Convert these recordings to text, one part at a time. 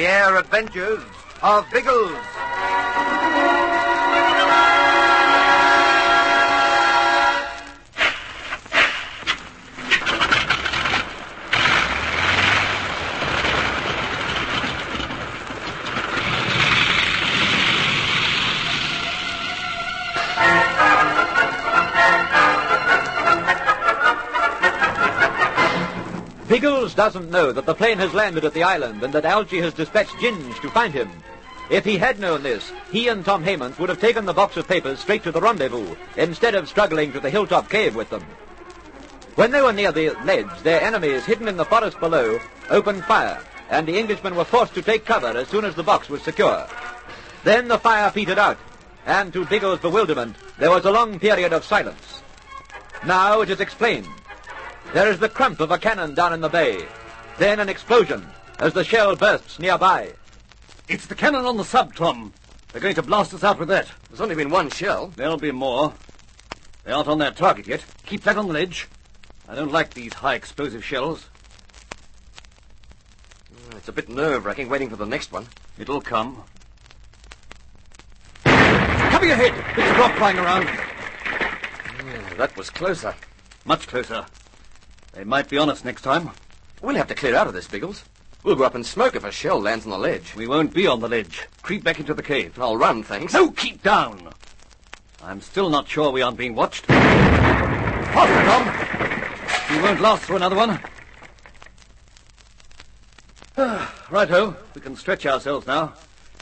The Air Adventures of Biggles. Doesn't know that the plane has landed at the island and that Algy has dispatched Ginge to find him. If he had known this, he and Tom Haymans would have taken the box of papers straight to the rendezvous, instead of struggling to the hilltop cave with them. When they were near the ledge, their enemies, hidden in the forest below, opened fire, and the Englishmen were forced to take cover as soon as the box was secure. Then the fire petered out, and to Biggles' bewilderment, there was a long period of silence. Now it is explained. There is the crump of a cannon down in the bay. Then an explosion as the shell bursts nearby. It's the cannon on the sub, Tom. They're going to blast us out with that. There's only been one shell. There'll be more. They aren't on their target yet. Keep that on the ledge. I don't like these high explosive shells. Hmm, it's a bit nerve-wracking waiting for the next one. It'll come. Cover your head! Bits of rock flying around. Yeah, that was closer. Much closer. They might be on us next time. We'll have to clear out of this, Biggles. We'll go up and smoke if a shell lands on the ledge. We won't be on the ledge. Creep back into the cave. I'll run, thanks. No, keep down. I'm still not sure we aren't being watched. Faster, Tom. We won't last for another one. Righto, we can stretch ourselves now.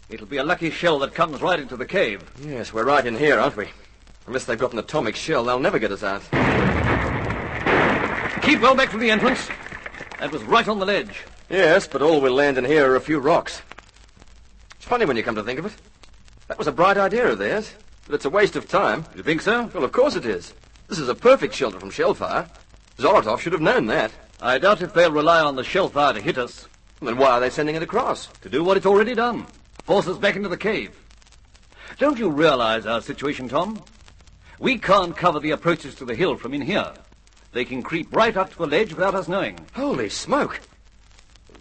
It'll be a lucky shell that comes right into the cave. Yes, we're right in here, aren't we? Unless they've got an atomic shell, they'll never get us out. Keep well back from the entrance. That was right on the ledge. Yes, but all we'll land in here are a few rocks. It's funny when you come to think of it. That was a bright idea of theirs, but it's a waste of time. You think so? Well, of course it is. This is a perfect shelter from shell fire. Zolotov should have known that. I doubt if they'll rely on the shell fire to hit us. Then why are they sending it across? To do what it's already done. Force us back into the cave. Don't you realize our situation, Tom? We can't cover the approaches to the hill from in here. They can creep right up to the ledge without us knowing. Holy smoke!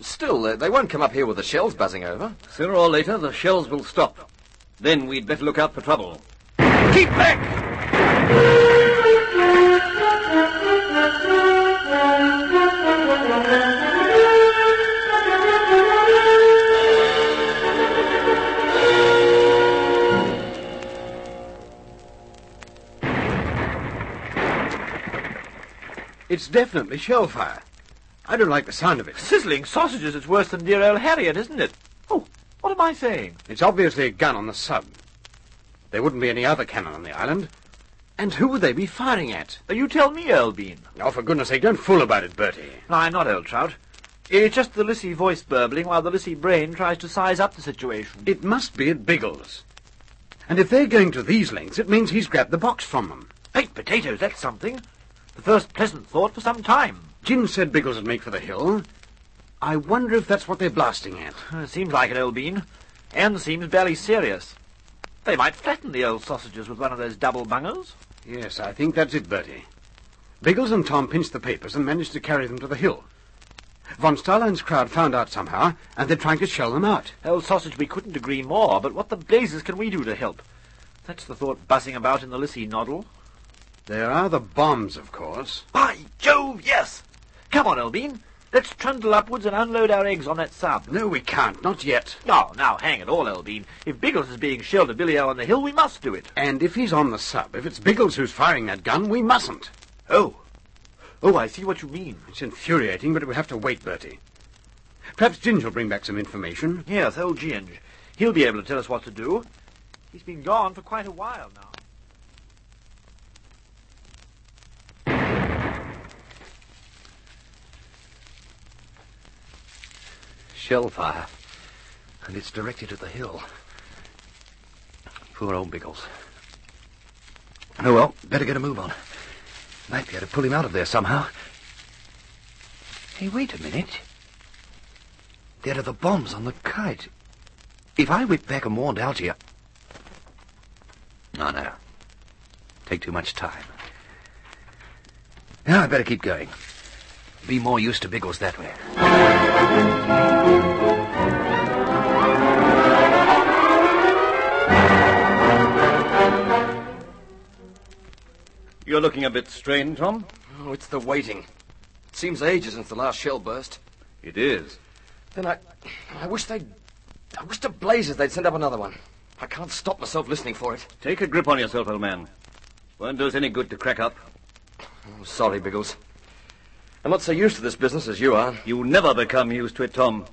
Still, they, they won't come up here with the shells buzzing over. Sooner or later, the shells will stop. Then we'd better look out for trouble. Keep back! It's definitely shell fire. I don't like the sound of it. Sizzling sausages, it's worse than dear old Harriet, isn't it? Oh, what am I saying? It's obviously a gun on the sub. There wouldn't be any other cannon on the island. And who would they be firing at? Uh, you tell me, Earl Bean. Oh, for goodness sake, don't fool about it, Bertie. No, I'm not, old Trout. It's just the Lissie voice burbling while the Lissie brain tries to size up the situation. It must be at Biggles. And if they're going to these lengths, it means he's grabbed the box from them. Baked potatoes, that's something. The first pleasant thought for some time. Jim said Biggles would make for the hill. I wonder if that's what they're blasting at. Uh, seems like it, old bean. And seems barely serious. They might flatten the old sausages with one of those double bungers. Yes, I think that's it, Bertie. Biggles and Tom pinched the papers and managed to carry them to the hill. Von Stahlheim's crowd found out somehow, and they're trying to shell them out. Old sausage, we couldn't agree more, but what the blazes can we do to help? That's the thought buzzing about in the Lissie noddle. There are the bombs, of course. By Jove, yes! Come on, Elbean. Let's trundle upwards and unload our eggs on that sub. No, we can't. Not yet. Oh, now, hang it all, Elbean. If Biggles is being shelled at Billy O on the hill, we must do it. And if he's on the sub, if it's Biggles who's firing that gun, we mustn't. Oh. Oh, I see what you mean. It's infuriating, but we'll have to wait, Bertie. Perhaps Ginge will bring back some information. Yes, old Ginge. He'll be able to tell us what to do. He's been gone for quite a while now. Shell fire. And it's directed at the hill. Poor old Biggles. Oh, well, better get a move on. Might be able to pull him out of there somehow. Hey, wait a minute. There are the bombs on the kite. If I whipped back and warned Algy... No, no. Take too much time. Now, I better keep going. Be more used to Biggles that way. You're looking a bit strained, Tom. Oh, it's the waiting. It seems ages since the last shell burst. It is. Then I... I wish they'd... I wish to blazes they'd send up another one. I can't stop myself listening for it. Take a grip on yourself, old man. Won't do us any good to crack up. I'm sorry, Biggles. I'm not so used to this business as you are. You never become used to it, Tom.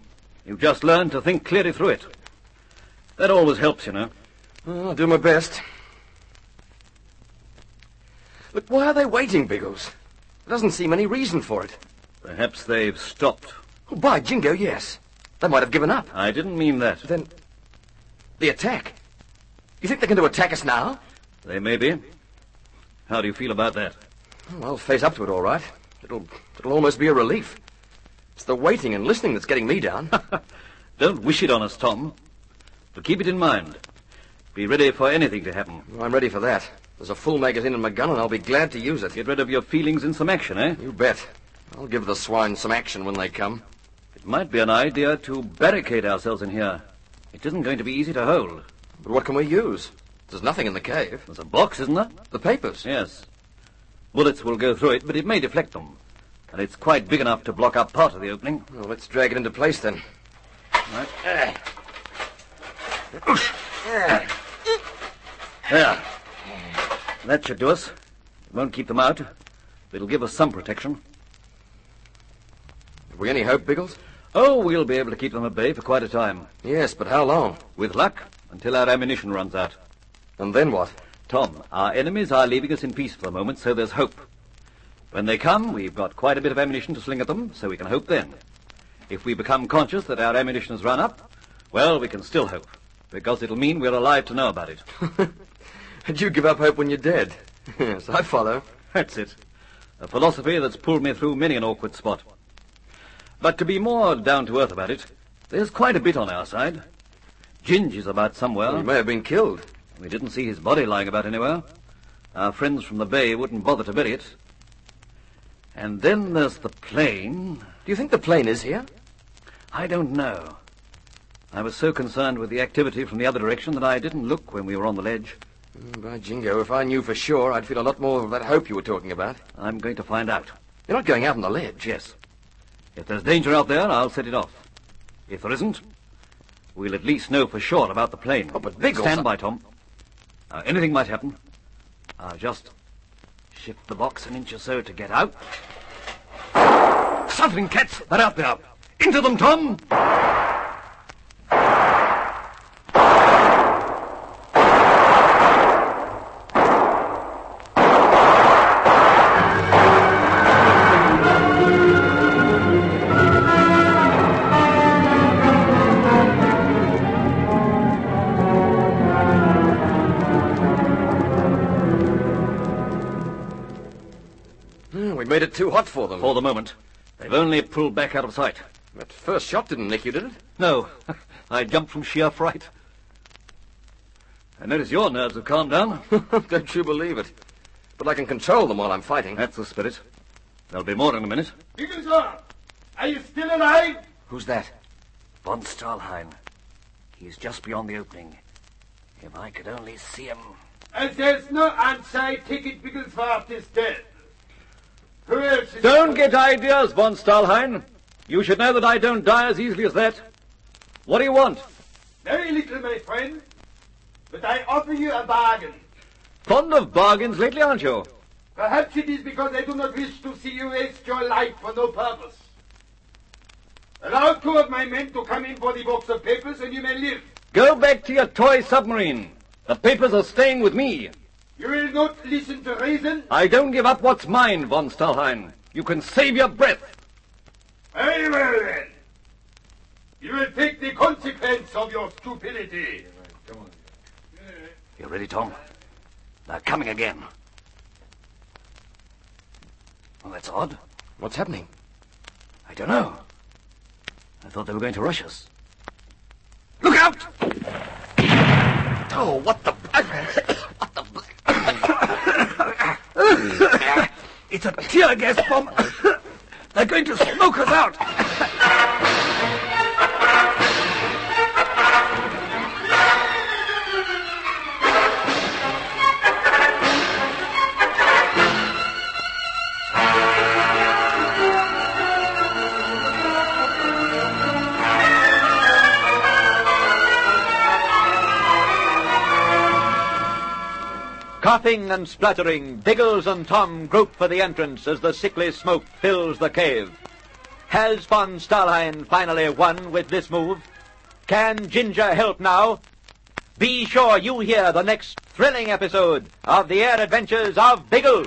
You've just learned to think clearly through it. That always helps, you know. Well, I'll do my best. Look, why are they waiting, Biggles? There doesn't seem any reason for it. Perhaps they've stopped. Oh, by jingo, yes. They might have given up. I didn't mean that. Then, the attack. You think they're going to attack us now? They may be. How do you feel about that? Oh, I'll face up to it all right. It'll, it'll almost be a relief. It's the waiting and listening that's getting me down. Don't wish it on us, Tom. But keep it in mind. Be ready for anything to happen. I'm ready for that. There's a full magazine in my gun, and I'll be glad to use it. Get rid of your feelings in some action, eh? You bet. I'll give the swine some action when they come. It might be an idea to barricade ourselves in here. It isn't going to be easy to hold. But what can we use? There's nothing in the cave. There's a box, isn't there? The papers. Yes. Bullets will go through it, but it may deflect them. And it's quite big enough to block up part of the opening. Well, let's drag it into place then. Right. There. That should do us. It won't keep them out. But it'll give us some protection. Have we any hope, Biggles? Oh, we'll be able to keep them at bay for quite a time. Yes, but how long? With luck, until our ammunition runs out. And then what? Tom, our enemies are leaving us in peace for the moment, so there's hope. When they come, we've got quite a bit of ammunition to sling at them, so we can hope then. If we become conscious that our ammunition has run up, well, we can still hope, because it'll mean we're alive to know about it. And you give up hope when you're dead. yes, I follow. That's it. A philosophy that's pulled me through many an awkward spot. But to be more down to earth about it, there's quite a bit on our side. Ginge is about somewhere. Well, he may have been killed. We didn't see his body lying about anywhere. Our friends from the bay wouldn't bother to bury it. And then there's the plane. Do you think the plane is here? I don't know. I was so concerned with the activity from the other direction that I didn't look when we were on the ledge. Mm, By jingo, if I knew for sure, I'd feel a lot more of that hope you were talking about. I'm going to find out. You're not going out on the ledge. Yes. If there's danger out there, I'll set it off. If there isn't, we'll at least know for sure about the plane. Oh, but Biggles... Stand by, Tom. Anything might happen. I'll just shift the box an inch or so to get out. Something, cats! They're out there. Into them, Tom! Mm, we made it too hot for them. For the moment. They've only pulled back out of sight. That first shot didn't nick you, did it? No, I jumped from sheer fright. I notice your nerves have calmed down. Don't you believe it? But I can control them while I'm fighting. That's the spirit. There'll be more in a minute. Bigglesworth, are you still alive? Who's that? Von Stahlheim. He's just beyond the opening. If I could only see him. As there's no answer, I take it Bigglesworth is dead. Who else is... Don't get ideas, von Stahlheim. You should know that I don't die as easily as that. What do you want? Very little, my friend. But I offer you a bargain. Fond of bargains lately, aren't you? Perhaps it is because I do not wish to see you waste your life for no purpose. Allow two of my men to come in for the box of papers and you may live. Go back to your toy submarine. The papers are staying with me. You will not listen to reason? I don't give up what's mine, von Stahlheim. You can save your breath. Very well then. You will take the consequence of your stupidity. You ready, Tom? They're coming again. Well, that's odd. What's happening? I don't know. I thought they were going to rush us. Look out! Oh, what the... it's a tear gas bomb. They're going to smoke us out. Coughing and spluttering, Biggles and Tom grope for the entrance as the sickly smoke fills the cave. Has von Stahlheim finally won with this move? Can Ginger help now? Be sure you hear the next thrilling episode of the air adventures of Biggles.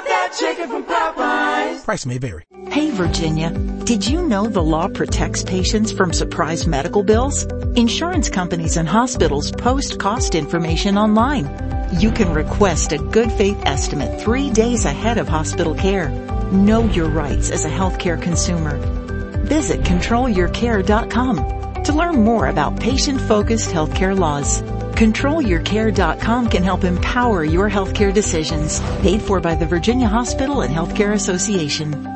that chicken from Popeyes. Price may vary. Hey, Virginia. Did you know the law protects patients from surprise medical bills? Insurance companies and hospitals post cost information online. You can request a good faith estimate three days ahead of hospital care. Know your rights as a healthcare consumer. Visit controlyourcare.com to learn more about patient-focused healthcare laws. ControlYourCare.com can help empower your healthcare decisions. Paid for by the Virginia Hospital and Healthcare Association.